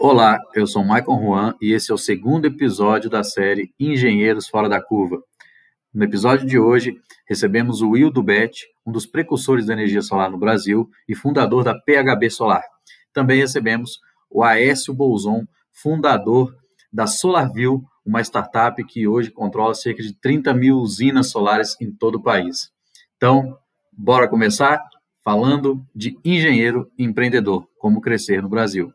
Olá, eu sou Michael Juan e esse é o segundo episódio da série Engenheiros Fora da Curva. No episódio de hoje, recebemos o Will Dubet, um dos precursores da energia solar no Brasil e fundador da PHB Solar. Também recebemos o Aécio Bolzon, fundador da SolarView, uma startup que hoje controla cerca de 30 mil usinas solares em todo o país. Então, bora começar falando de engenheiro empreendedor, como crescer no Brasil.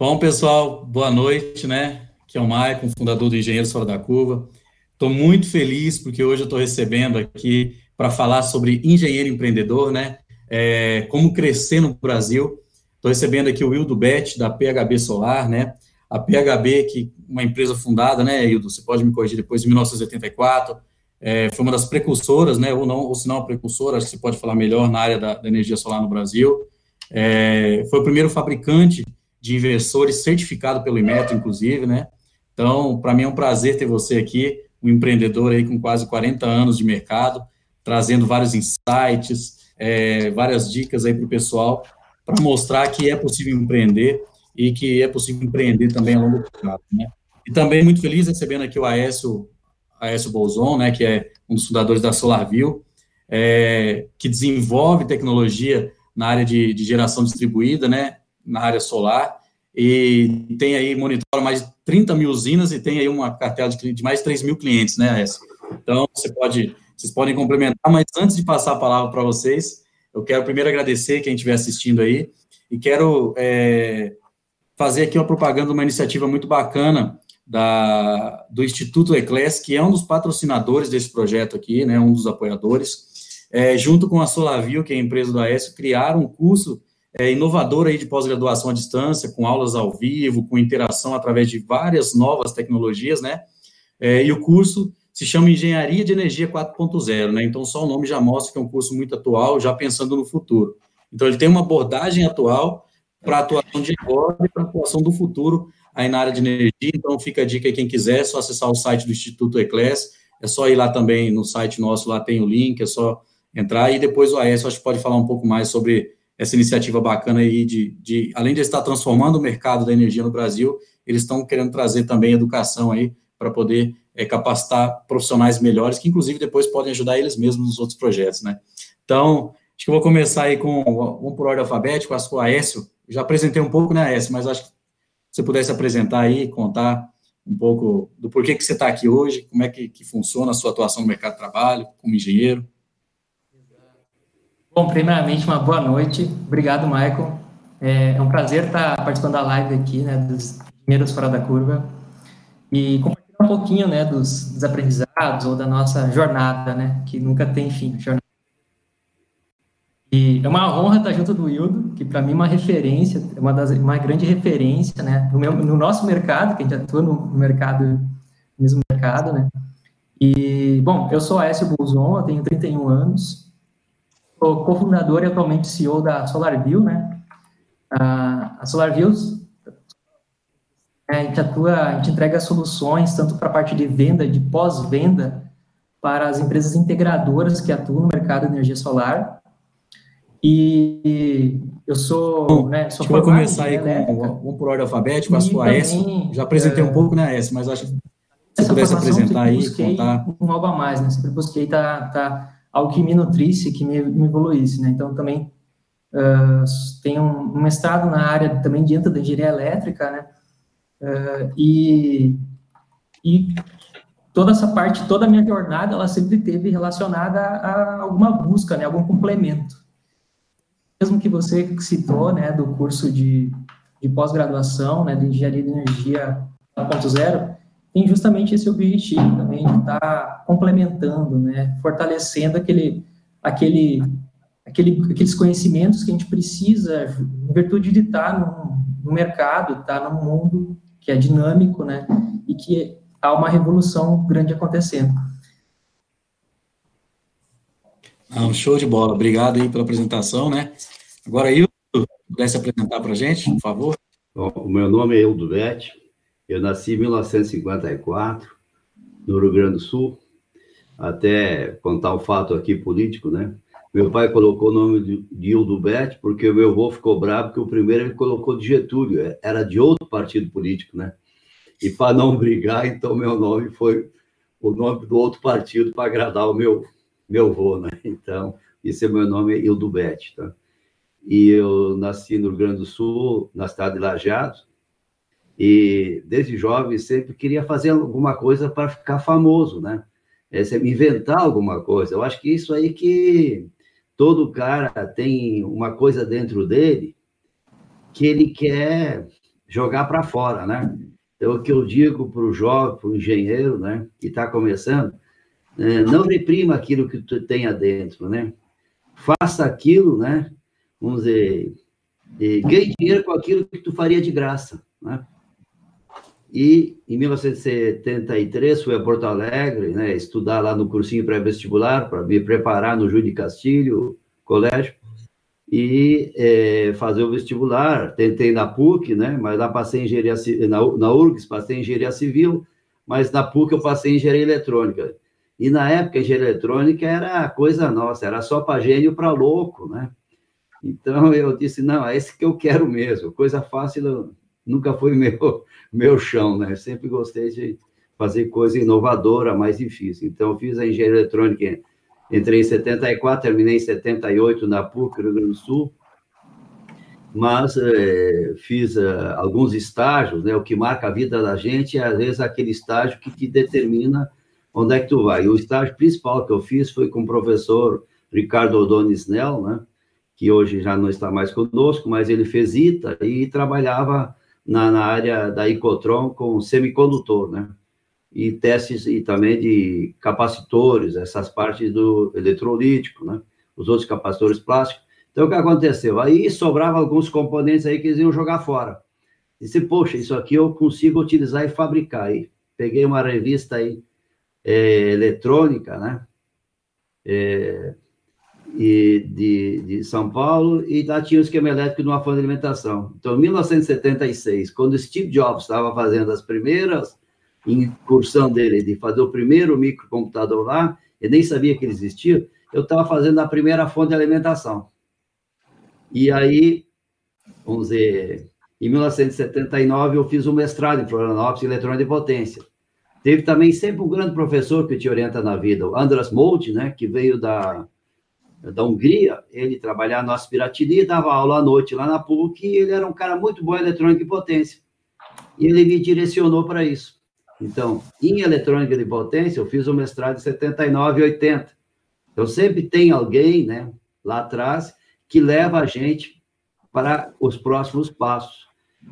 Bom, pessoal, boa noite, né? Aqui é o Maicon, fundador do Engenheiros Fora da Curva. Estou muito feliz porque hoje eu estou recebendo aqui para falar sobre engenheiro empreendedor, né? É, como crescer no Brasil. Estou recebendo aqui o Wildo Bet, da PHB Solar, né? A PHB, que uma empresa fundada, né, Wildo? Você pode me corrigir depois, em 1984. É, foi uma das precursoras, né? Ou não, ou se não precursora, você pode falar melhor na área da, da energia solar no Brasil. É, foi o primeiro fabricante de investidores certificado pelo Imetro, inclusive, né? Então, para mim é um prazer ter você aqui, um empreendedor aí com quase 40 anos de mercado, trazendo vários insights, é, várias dicas aí para o pessoal, para mostrar que é possível empreender e que é possível empreender também a longo prazo, né? E também muito feliz recebendo aqui o Aécio, Aécio Bolzon, né, que é um dos fundadores da SolarView, é, que desenvolve tecnologia na área de, de geração distribuída, né, na área solar, e tem aí, monitora mais de 30 mil usinas e tem aí uma cartela de, de mais de 3 mil clientes, né, Essa? Então, você pode, vocês podem complementar, mas antes de passar a palavra para vocês, eu quero primeiro agradecer quem estiver assistindo aí, e quero é, fazer aqui uma propaganda de uma iniciativa muito bacana da, do Instituto Eclés, que é um dos patrocinadores desse projeto aqui, né, um dos apoiadores, é, junto com a Solavio, que é a empresa do Aécio, criaram um curso é, inovador aí de pós-graduação à distância, com aulas ao vivo, com interação através de várias novas tecnologias, né? É, e o curso se chama Engenharia de Energia 4.0, né? Então, só o nome já mostra que é um curso muito atual, já pensando no futuro. Então, ele tem uma abordagem atual para a atuação de agora e para a atuação do futuro aí na área de energia. Então, fica a dica aí, quem quiser, é só acessar o site do Instituto Eclés, é só ir lá também no site nosso, lá tem o link, é só entrar, e depois o AES, acho que pode falar um pouco mais sobre essa iniciativa bacana aí de, de, além de estar transformando o mercado da energia no Brasil, eles estão querendo trazer também educação aí para poder é, capacitar profissionais melhores, que inclusive depois podem ajudar eles mesmos nos outros projetos, né? Então, acho que eu vou começar aí com, um por ordem alfabética, acho que o Aécio, já apresentei um pouco, né, Aécio, mas acho que você pudesse apresentar aí, contar um pouco do porquê que você está aqui hoje, como é que, que funciona a sua atuação no mercado de trabalho, como engenheiro. Bom, primeiramente, uma boa noite. Obrigado, Michael. É, é um prazer estar participando da live aqui, né, dos primeiros fora da curva, e compartilhar um pouquinho, né, dos, dos aprendizados ou da nossa jornada, né, que nunca tem fim. Jornada. E é uma honra estar junto do Wildo, que para mim é uma referência, é uma, das, uma grande referência, né, no, meu, no nosso mercado, que a gente atua no, mercado, mesmo mercado, né. E, bom, eu sou Aécio Bolzon, eu tenho 31 anos, sou cofundador e atualmente CEO da SolarView, né? A SolarView, a gente atua, a gente entrega soluções tanto para a parte de venda, de pós-venda, para as empresas integradoras que atuam no mercado de energia solar. E eu sou, Bom, né, sou começar aí com um por ordem alfabética, a sua S. Já apresentei é, um pouco, né, S, mas acho que se pudesse apresentar aí, contar. Um algo a mais, né? Sempre busquei estar tá, tá algo que me nutrisse, que me, me evoluísse, né? Então, também uh, tenho um, mestrado na área também dentro da engenharia elétrica, né? Uh, e, e toda essa parte, toda a minha jornada, ela sempre teve relacionada a alguma busca, né? Algum complemento. Mesmo que você citou, né, do curso de, de pós-graduação, né, de engenharia de energia 4.0, tem justamente esse objetivo também de estar tá complementando, né, fortalecendo aquele, aquele, aquele, aqueles conhecimentos que a gente precisa em virtude de estar tá no, mercado, estar tá num mundo que é dinâmico, né, e que há uma revolução grande acontecendo. Ah, show de bola. Obrigado aí pela apresentação, né? Agora, Hildo, pudesse apresentar para a gente, por favor? O meu nome é Hildo Bete, eu nasci em 1954, no Rio Grande do Sul. Até contar o fato aqui político, né? Meu pai colocou o nome de, Bet, porque o meu avô ficou bravo, porque o primeiro ele colocou de Getúlio, era de outro partido político, né? E para não brigar, então meu nome foi o nome do outro partido para agradar o meu, meu avô, né? Então, esse é meu nome, é tá? E eu nasci no Rio Grande do Sul, na cidade de Lajeado, e desde jovem sempre queria fazer alguma coisa para ficar famoso, né? É, inventar alguma coisa. Eu acho que isso aí que todo cara tem uma coisa dentro dele que ele quer jogar para fora, né? Então, o que eu digo para o jovem, para o engenheiro, né, que está começando, é, não reprima aquilo que tu tem adentro, né? Faça aquilo, né? Vamos dizer, ganhe dinheiro com aquilo que tu faria de graça, né? E em 1973 fui a Porto Alegre, né, estudar lá no cursinho pré-vestibular para me preparar no Júlio de Castilho, colégio, e é, fazer o vestibular. Tentei na PUC, né, mas lá passei engenharia na, na URGS, passei engenharia civil, mas na PUC eu passei engenharia eletrônica. E na época, engenharia eletrônica era coisa nossa, era só para gênio para louco, né? Então eu disse: não, é esse que eu quero mesmo, coisa fácil nunca foi meu, meu chão, né? Sempre gostei de fazer coisa inovadora, mais difícil. Então, fiz a engenharia eletrônica, entrei em 74, terminei em 78 na PUC, Rio Grande do Sul, mas é, fiz uh, alguns estágios, né? O que marca a vida da gente é, às vezes, aquele estágio que te determina onde é que tu vai. E o estágio principal que eu fiz foi com o professor Ricardo Odonis Nel, né? Que hoje já não está mais conosco, mas ele fez ITA e trabalhava na, na área da Icotron com semicondutor, né? E testes e também de capacitores, essas partes do eletrolítico, né? Os outros capacitores plásticos. Então, o que aconteceu? Aí sobrava alguns componentes aí que eles iam jogar fora. Disse, poxa, isso aqui eu consigo utilizar e fabricar. Aí peguei uma revista aí, é, eletrônica, né? É, e de, de São Paulo, e lá tinha o esquema elétrico de uma fonte de alimentação. Então, em 1976, quando Steve Jobs estava fazendo as primeiras incursão dele de fazer o primeiro microcomputador lá, eu nem sabia que ele existia, eu estava fazendo a primeira fonte de alimentação. E aí, vamos dizer, em 1979 eu fiz um mestrado em Florianópolis em eletrônica de potência. Teve também sempre um grande professor que te orienta na vida, o Andras Molt, né, que veio da da Hungria, ele trabalhava no Aspiratini, dava aula à noite lá na PUC, e ele era um cara muito bom em eletrônica e potência. E ele me direcionou para isso. Então, em eletrônica de potência, eu fiz o mestrado em 79 e 80. Então, sempre tem alguém, né, lá atrás, que leva a gente para os próximos passos.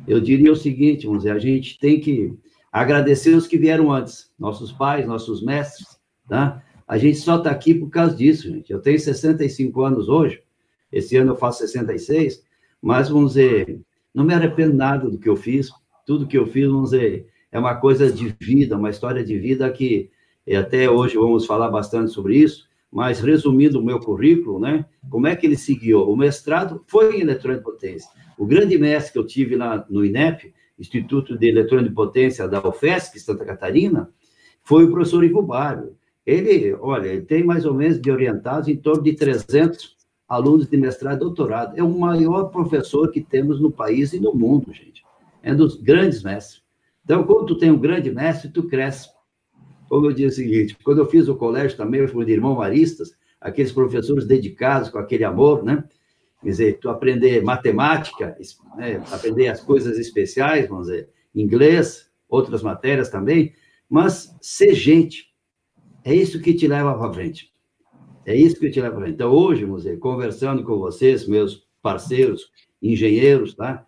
Eu diria o seguinte, vamos dizer, a gente tem que agradecer os que vieram antes, nossos pais, nossos mestres, tá? A gente só está aqui por causa disso, gente. Eu tenho 65 anos hoje, esse ano eu faço 66, mas vamos dizer, não me arrependo nada do que eu fiz, tudo que eu fiz, vamos dizer, é uma coisa de vida, uma história de vida que até hoje vamos falar bastante sobre isso, mas resumindo o meu currículo, né? Como é que ele seguiu? O mestrado foi em eletrônica de potência. O grande mestre que eu tive lá no INEP, Instituto de Eletrônica de Potência da UFESC, Santa Catarina, foi o professor Ivo Barrio. Ele, olha, ele tem mais ou menos de orientados em torno de 300 alunos de mestrado e doutorado. É o maior professor que temos no país e no mundo, gente. É um dos grandes mestres. Então, quando tu tem um grande mestre, tu cresce. Como eu disse o seguinte, quando eu fiz o colégio também, eu fui de irmão maristas, aqueles professores dedicados com aquele amor, né? Quer dizer, tu aprender matemática, né? aprender as coisas especiais, vamos dizer, inglês, outras matérias também, mas ser gente, é isso que te leva para frente. É isso que te leva para frente. Então, hoje, Museu, conversando com vocês, meus parceiros, engenheiros, tá?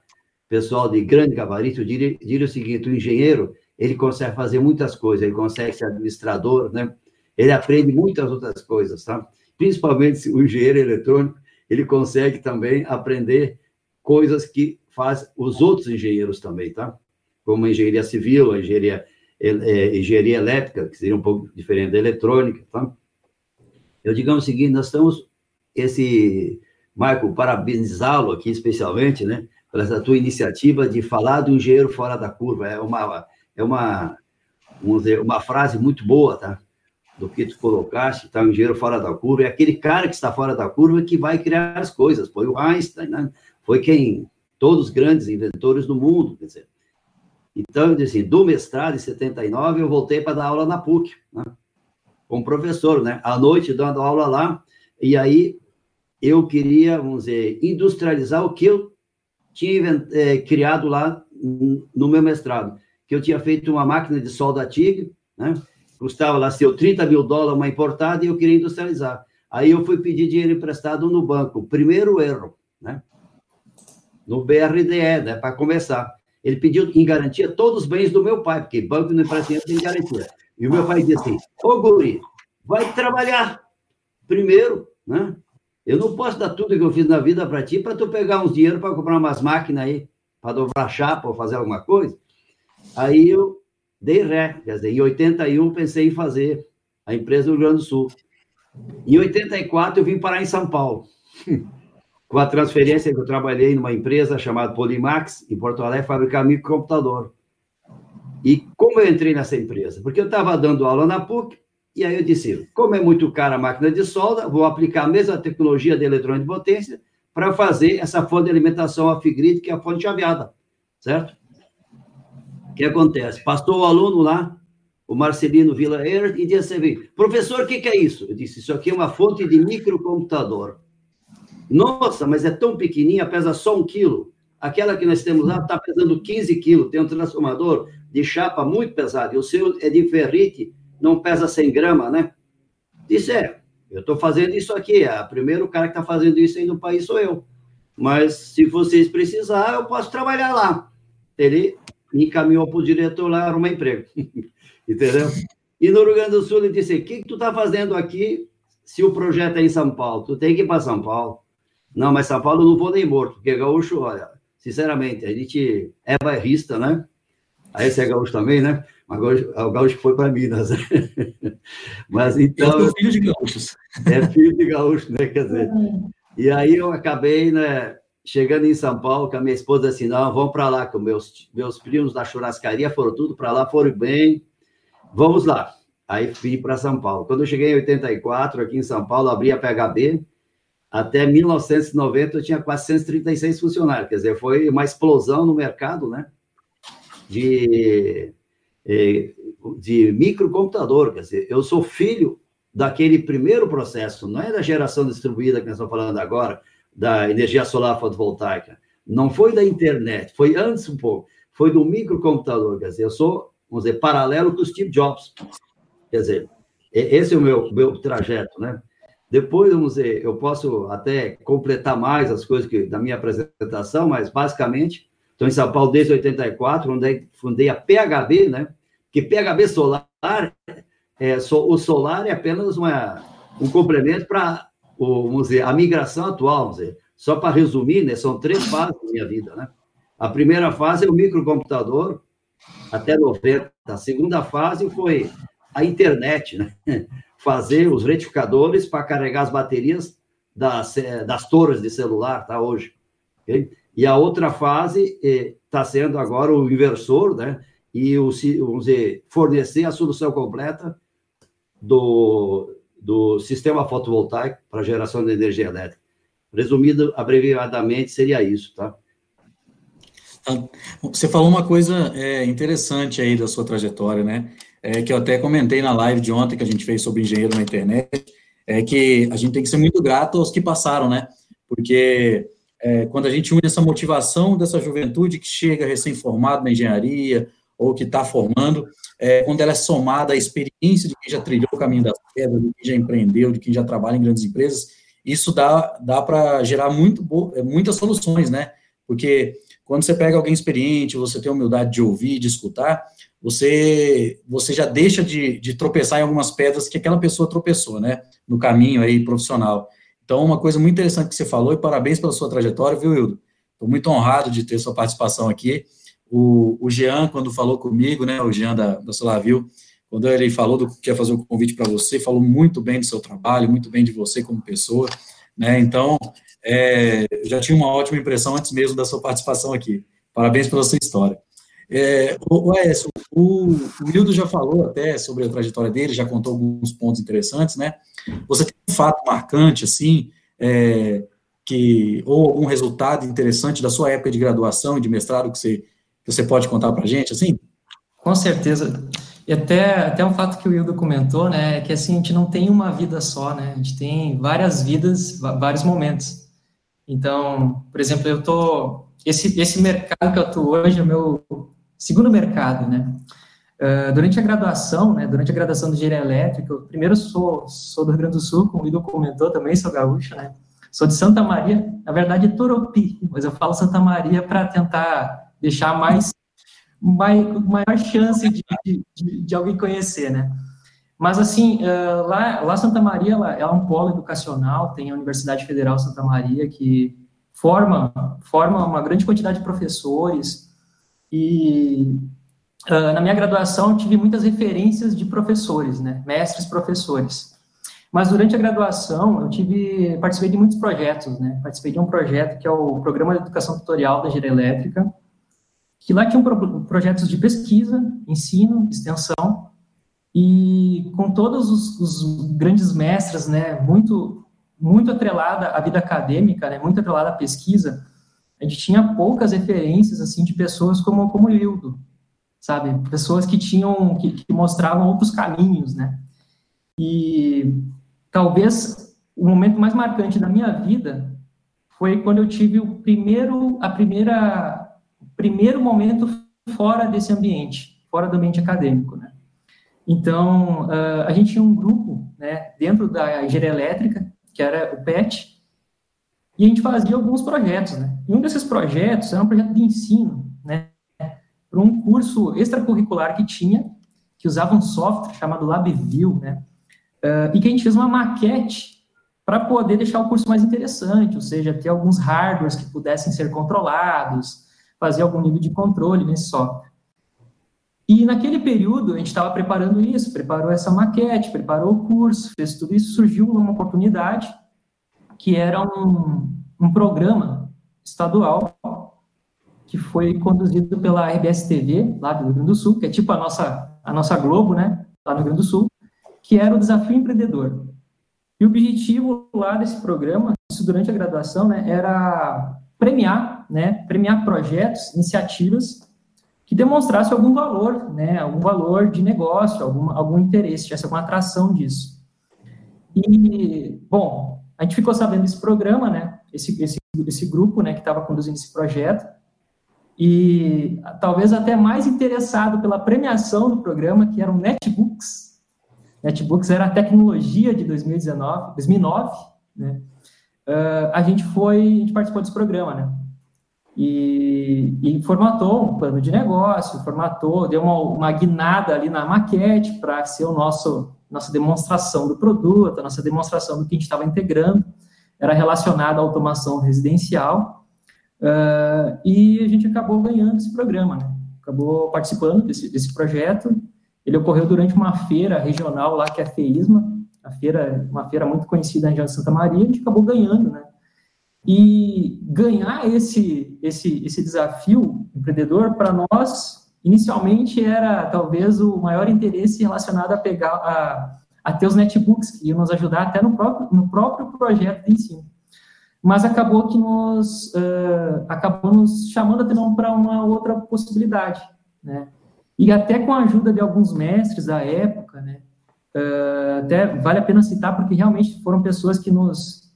Pessoal de grande gabarito, eu diria, diria o seguinte: o engenheiro, ele consegue fazer muitas coisas, ele consegue ser administrador, né? Ele aprende muitas outras coisas, tá? Principalmente o engenheiro eletrônico, ele consegue também aprender coisas que faz os outros engenheiros também, tá? Como a engenharia civil, a engenharia é, engenharia elétrica, que seria um pouco diferente da eletrônica, tá? Eu digamos o seguinte, nós estamos, esse, Marco, parabenizá-lo aqui especialmente, né, por essa tua iniciativa de falar do engenheiro fora da curva, é uma, é uma, vamos dizer, uma frase muito boa, tá? do que tu colocaste, está um engenheiro fora da curva, é aquele cara que está fora da curva que vai criar as coisas. Foi o Einstein, né? foi quem, todos os grandes inventores do mundo, quer dizer. Então, assim, do mestrado, em 79, eu voltei para dar aula na PUC, né? como professor, né? À noite, dando aula lá, e aí eu queria, vamos dizer, industrializar o que eu tinha é, criado lá no meu mestrado, que eu tinha feito uma máquina de solda TIG, né? custava lá seu 30 mil dólares uma importada e eu queria industrializar. Aí eu fui pedir dinheiro emprestado no banco. Primeiro erro, né? No BRDE, né? Para começar. Ele pediu em garantia todos os bens do meu pai, porque banco não empresta dinheiro tem garantia. E o meu pai disse assim: Ô Guri, vai trabalhar primeiro, né? Eu não posso dar tudo que eu fiz na vida para ti para tu pegar uns dinheiro para comprar umas máquinas aí, para dobrar chapa ou fazer alguma coisa. Aí eu dei ré, quer dizer, em 81 pensei em fazer a empresa do Rio Grande do Sul. Em 84 eu vim parar em São Paulo. Com a transferência que eu trabalhei numa empresa chamada Polimax, em Porto Alegre, fabricar microcomputador. E como eu entrei nessa empresa? Porque eu estava dando aula na PUC, e aí eu disse, como é muito cara a máquina de solda, vou aplicar a mesma tecnologia de eletrônica de potência para fazer essa fonte de alimentação off-grid, que é a fonte chaveada, certo? que acontece? Passou o aluno lá, o Marcelino Vila Eir, e disse assim, professor, o que, que é isso? Eu disse, isso aqui é uma fonte de microcomputador. Nossa, mas é tão pequenininha, pesa só um quilo. Aquela que nós temos lá está pesando 15 quilos, tem um transformador de chapa muito pesado, e o seu é de ferrite, não pesa 100 gramas, né? Disse, é, eu estou fazendo isso aqui, é, o primeiro cara que está fazendo isso aí no país sou eu. Mas se vocês precisarem, eu posso trabalhar lá. Ele me encaminhou para o diretor lá arrumar emprego. Entendeu? E no Rio Grande do Sul ele disse: O que, que tu está fazendo aqui se o projeto é em São Paulo? Tu tem que ir para São Paulo. Não, mas São Paulo eu não vou nem morto, porque gaúcho, olha, sinceramente, a gente é bairrista, né? Aí você é gaúcho também, né? Mas o gaúcho foi para Minas. mas então. Eu filho de gaúchos. É filho de gaúcho, né? Quer dizer. E aí eu acabei, né? chegando em São Paulo, com a minha esposa assim, não, vamos para lá, com meus, meus primos da churrascaria foram tudo para lá, foram bem, vamos lá. Aí fui para São Paulo. Quando eu cheguei em 84, aqui em São Paulo, abri a PHB, até 1990 eu tinha 436 funcionários, quer dizer, foi uma explosão no mercado, né, de, eh, de microcomputador, quer dizer, eu sou filho daquele primeiro processo, não é da geração distribuída que nós estamos falando agora, da energia solar fotovoltaica. Não foi da internet, foi antes um pouco. Foi do microcomputador. Quer dizer, eu sou, vamos dizer, paralelo com o Steve Jobs. Quer dizer, esse é o meu, meu trajeto, né? Depois, vamos dizer, eu posso até completar mais as coisas que, da minha apresentação, mas basicamente, estou em São Paulo desde 84, onde fundei a PHB, né? Que PHB solar, é, o solar é apenas uma, um complemento para vamos a migração atual, vamos dizer, só para resumir, né, são três fases da minha vida, né? A primeira fase é o microcomputador, até 90. A segunda fase foi a internet, né? Fazer os retificadores para carregar as baterias das, das torres de celular, tá? Hoje. Okay? E a outra fase está eh, sendo agora o inversor, né? E o, vamos dizer, fornecer a solução completa do, do sistema fotovoltaico para geração de energia elétrica. Resumido, abreviadamente, seria isso, tá? tá. Você falou uma coisa é, interessante aí da sua trajetória, né? É, que eu até comentei na live de ontem que a gente fez sobre engenheiro na internet, é que a gente tem que ser muito grato aos que passaram, né? Porque é, quando a gente une essa motivação dessa juventude que chega recém-formado na engenharia ou que está formando, é, quando ela é somada à experiência de quem já trilhou o caminho das pedras, de quem já empreendeu, de quem já trabalha em grandes empresas, isso dá, dá para gerar muito, é, muitas soluções, né? Porque quando você pega alguém experiente, você tem a humildade de ouvir, de escutar, você, você já deixa de, de tropeçar em algumas pedras que aquela pessoa tropeçou, né? No caminho aí profissional. Então, uma coisa muito interessante que você falou, e parabéns pela sua trajetória, viu, Hildo? Estou muito honrado de ter sua participação aqui. O, o Jean, quando falou comigo, né, o Jean da, da quando ele falou do que ia fazer o convite para você, falou muito bem do seu trabalho, muito bem de você como pessoa, né, então, é, já tinha uma ótima impressão antes mesmo da sua participação aqui. Parabéns pela sua história. É, o, o, o, o Hildo já falou até sobre a trajetória dele, já contou alguns pontos interessantes, né? Você tem um fato marcante, assim, é, que, ou algum resultado interessante da sua época de graduação e de mestrado que você, que você pode contar para a gente, assim? Com certeza. E até, até um fato que o Hildo comentou, né, é que assim, a gente não tem uma vida só, né, a gente tem várias vidas, vários momentos. Então, por exemplo, eu tô, esse, esse mercado que eu estou hoje é o meu segundo mercado, né, uh, durante a graduação, né, durante a graduação de engenharia elétrica, eu primeiro sou, sou do Rio Grande do Sul, como o Hildo comentou, também sou gaúcho, né, sou de Santa Maria, na verdade Toropi, mas eu falo Santa Maria para tentar deixar mais maior chance de, de, de, alguém conhecer, né? Mas, assim, uh, lá, lá Santa Maria ela, é um polo educacional, tem a Universidade Federal Santa Maria, que forma, forma uma grande quantidade de professores, e uh, na minha graduação tive muitas referências de professores, né? Mestres professores. Mas durante a graduação eu tive, participei de muitos projetos, né? Participei de um projeto que é o Programa de Educação Tutorial da Engenharia Elétrica, que lá tinham projetos de pesquisa, ensino, extensão, e com todos os, os, grandes mestres, né, muito, muito atrelada à vida acadêmica, né, muito atrelada à pesquisa, a gente tinha poucas referências, assim, de pessoas como, como Hildo, sabe, pessoas que tinham, que, que mostravam outros caminhos, né, e talvez o momento mais marcante da minha vida foi quando eu tive o primeiro, a primeira primeiro momento fora desse ambiente, fora do ambiente acadêmico, né? Então, uh, a gente tinha um grupo, né, dentro da engenharia elétrica, que era o PET, e a gente fazia alguns projetos, né? E um desses projetos era um projeto de ensino, né, para um curso extracurricular que tinha, que usava um software chamado LabVIEW, né, uh, e que a gente fez uma maquete para poder deixar o curso mais interessante, ou seja, ter alguns hardwares que pudessem ser controlados, fazer algum nível de controle nesse software. E naquele período, a gente estava preparando isso, preparou essa maquete, preparou o curso, fez tudo isso, surgiu uma oportunidade, que era um, um programa estadual, que foi conduzido pela RBS TV, lá do Rio Grande do Sul, que é tipo a nossa, a nossa Globo, né, lá no Rio Grande do Sul, que era o Desafio Empreendedor. E o objetivo lá desse programa, isso durante a graduação, né, era premiar, né, premiar projetos, iniciativas que demonstrassem algum valor, né, algum valor de negócio, algum, algum interesse, tivesse alguma atração disso. E, bom, a gente ficou sabendo desse programa, né, esse, esse, esse grupo, né, que estava conduzindo esse projeto, e talvez até mais interessado pela premiação do programa, que eram netbooks. Netbooks era a tecnologia de 2019, 2009, né, uh, a gente foi, a gente participou desse programa, né? E, e formatou um plano de negócio, formatou, deu uma, uma guinada ali na maquete para ser o nosso nossa demonstração do produto, a nossa demonstração do que a gente estava integrando, era relacionada à automação residencial, uh, e a gente acabou ganhando esse programa, né? acabou participando desse, desse projeto. Ele ocorreu durante uma feira regional lá, que é a FEISMA, a feira, uma feira muito conhecida na região de Santa Maria, a gente acabou ganhando, né? E ganhar esse, esse, esse desafio empreendedor, para nós, inicialmente era talvez o maior interesse relacionado a pegar, a, a ter os netbooks, que iam nos ajudar até no próprio, no próprio projeto de ensino. Mas acabou que nos, uh, acabou nos chamando a atenção para uma outra possibilidade, né? E até com a ajuda de alguns mestres da época, né? Uh, até vale a pena citar, porque realmente foram pessoas que nos,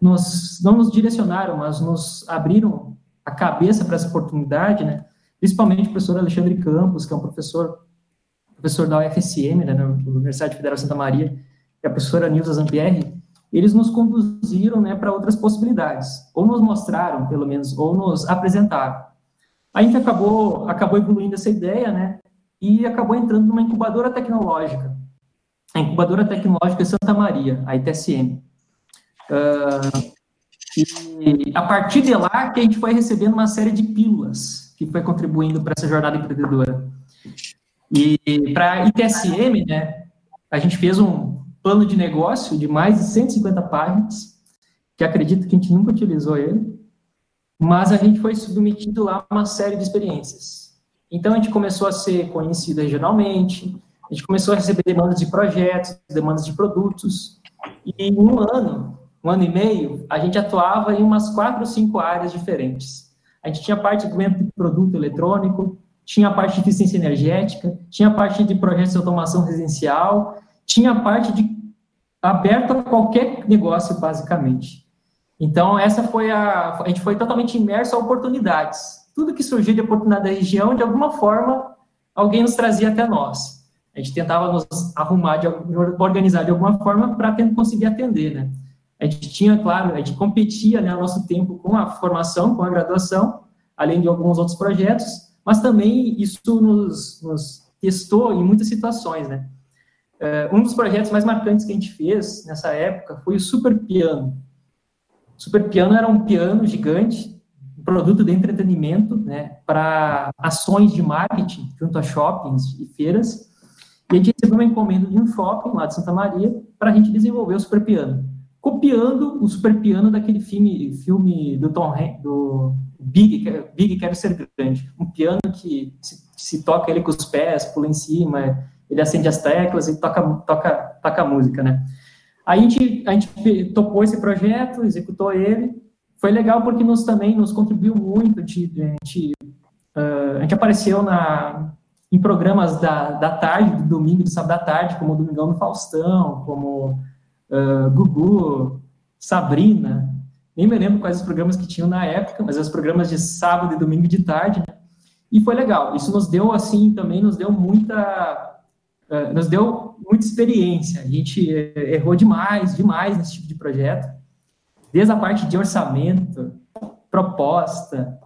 nos não nos direcionaram, mas nos abriram a cabeça para essa oportunidade, né? Principalmente o professor Alexandre Campos, que é um professor professor da UFSM, né, na Universidade Federal de Santa Maria, e a professora Nilza Zampierre, eles nos conduziram, né, para outras possibilidades, ou nos mostraram, pelo menos, ou nos apresentaram. A gente acabou, acabou evoluindo essa ideia, né, e acabou entrando numa incubadora tecnológica, a incubadora tecnológica Santa Maria, a ITSM. Uh, e a partir de lá que a gente foi recebendo uma série de pílulas que foi contribuindo para essa jornada empreendedora. E para ITSM, né, a gente fez um plano de negócio de mais de 150 páginas, que acredito que a gente nunca utilizou ele, mas a gente foi submetido lá a uma série de experiências. Então, a gente começou a ser conhecido regionalmente, a gente começou a receber demandas de projetos, demandas de produtos, e em um ano, um ano e meio, a gente atuava em umas quatro ou cinco áreas diferentes. A gente tinha parte do de produto eletrônico, tinha a parte de eficiência energética, tinha a parte de projetos de automação residencial, tinha a parte de aberto a qualquer negócio, basicamente. Então, essa foi a. A gente foi totalmente imerso a oportunidades. Tudo que surgia de oportunidade da região, de alguma forma, alguém nos trazia até nós. A gente tentava nos arrumar, de, organizar de alguma forma para conseguir atender, né? A gente tinha, claro, a gente competia, né, ao nosso tempo com a formação, com a graduação, além de alguns outros projetos, mas também isso nos, nos testou em muitas situações, né? Uh, um dos projetos mais marcantes que a gente fez nessa época foi o Super Piano. O Super Piano era um piano gigante, um produto de entretenimento, né, para ações de marketing junto a shoppings e feiras. E a gente recebeu uma encomenda de um shopping lá de Santa Maria para a gente desenvolver o Super Piano, copiando o Super Piano daquele filme, filme do Tom Hanks, do Big, Big Quero Ser Grande, um piano que se, se toca ele com os pés, pula em cima, ele acende as teclas e toca, toca, toca a música, né? Aí a gente, a gente topou esse projeto, executou ele, foi legal porque nos também nos contribuiu muito, a gente, a gente, uh, a gente apareceu na, em programas da, da tarde, do domingo, do sábado da tarde, como o Domingão do Faustão, como uh, Gugu, Sabrina, nem me lembro quais os programas que tinham na época, mas os programas de sábado e domingo de tarde, né? E foi legal. Isso nos deu, assim, também nos deu muita eh, nos deu muita experiência. A gente eh, errou demais, demais nesse tipo de projeto. Desde a parte de orçamento, proposta,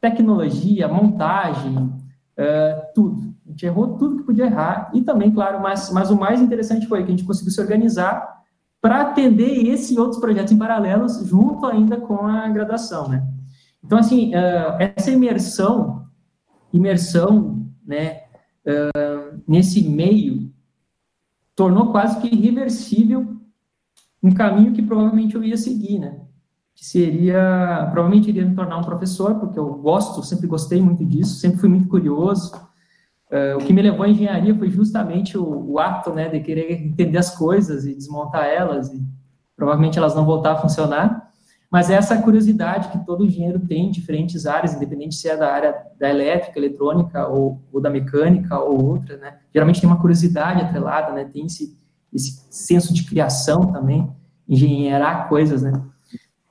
tecnologia, montagem, uh, tudo. A gente errou tudo que podia errar. E também, claro, mas, mas o mais interessante foi que a gente conseguiu se organizar para atender esse e outros projetos em paralelos, junto ainda com a graduação, né? Então, assim, uh, essa imersão, imersão, né, uh, nesse meio tornou quase que irreversível um caminho que provavelmente eu ia seguir, né? Que seria, provavelmente iria me tornar um professor, porque eu gosto, sempre gostei muito disso, sempre fui muito curioso. Uh, o que me levou à engenharia foi justamente o, o, ato, né, de querer entender as coisas e desmontar elas, e provavelmente elas não voltar a funcionar. Mas é essa curiosidade que todo engenheiro tem em diferentes áreas, independente se é da área da elétrica, eletrônica, ou, ou da mecânica, ou outra, né? Geralmente tem uma curiosidade atrelada, né? Tem esse, esse senso de criação também, engenheirar coisas, né?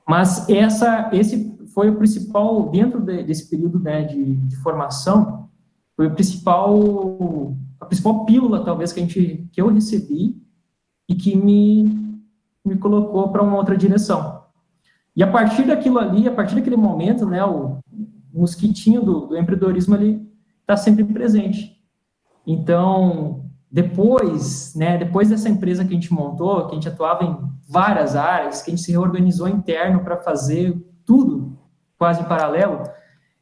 Mas essa, esse foi o principal, dentro de, desse período né, de, de formação, foi o principal, a principal pílula, talvez, que, a gente, que eu recebi e que me, me colocou para uma outra direção e a partir daquilo ali, a partir daquele momento, né, o mosquitinho do, do empreendedorismo ali está sempre presente. Então, depois, né, depois dessa empresa que a gente montou, que a gente atuava em várias áreas, que a gente se reorganizou interno para fazer tudo quase em paralelo,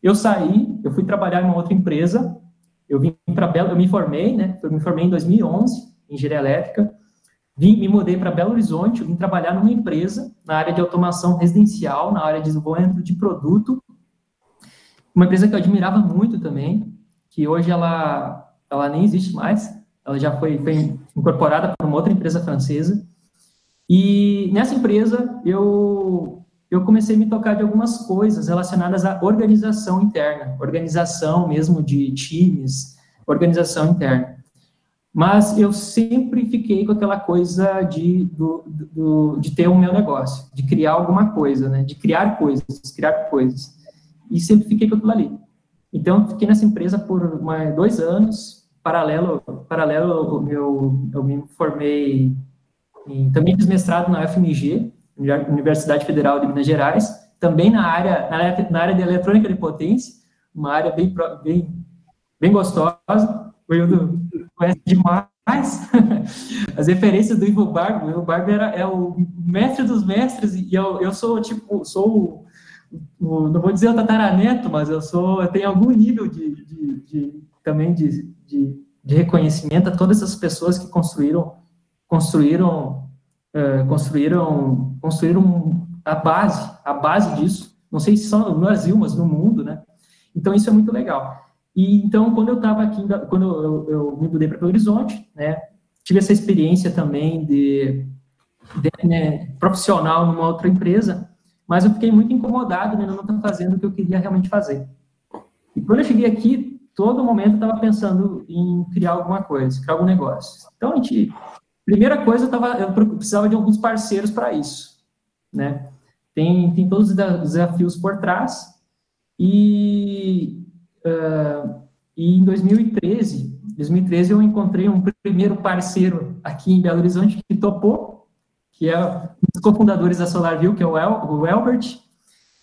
eu saí, eu fui trabalhar em uma outra empresa, eu vim para Belo, eu me formei, né, eu me formei em 2011 em engenharia elétrica, Vim, me mudei para Belo Horizonte, vim trabalhar numa empresa na área de automação residencial, na área de desenvolvimento de produto. Uma empresa que eu admirava muito também, que hoje ela, ela nem existe mais, ela já foi, foi incorporada por uma outra empresa francesa. E nessa empresa eu, eu comecei a me tocar de algumas coisas relacionadas à organização interna, organização mesmo de times, organização interna. Mas eu sempre fiquei com aquela coisa de, do, do, de ter o meu negócio, de criar alguma coisa, né? De criar coisas, criar coisas. E sempre fiquei com aquilo ali. Então, fiquei nessa empresa por uma, dois anos, paralelo, paralelo eu, eu me formei, em, também fiz mestrado na UFMG, Universidade Federal de Minas Gerais, também na área, na área, na área de eletrônica de potência, uma área bem, bem, bem gostosa, foi um conhece demais as referências do Ivo Barber. O Ivo Barber era, é o mestre dos mestres e eu, eu sou, tipo, sou o, o, não vou dizer o tataraneto, mas eu sou, eu tenho algum nível de, de, de também de, de, de, reconhecimento a todas essas pessoas que construíram, construíram, uh, construíram, construíram a base, a base disso. Não sei se só no Brasil, mas no mundo, né? Então isso é muito legal. E então, quando eu estava aqui, quando eu, eu, me mudei para Belo Horizonte, né, tive essa experiência também de, de né, profissional numa outra empresa, mas eu fiquei muito incomodado, né, não estar fazendo o que eu queria realmente fazer. E quando eu cheguei aqui, todo momento eu estava pensando em criar alguma coisa, criar algum negócio. Então, a gente, primeira coisa, eu, tava, eu precisava de alguns parceiros para isso, né? Tem, tem todos os desafios por trás, e, uh, e em 2013, 2013 eu encontrei um primeiro parceiro aqui em Belo Horizonte que topou, que é um dos cofundadores da SolarView, que é o, El, o Elbert,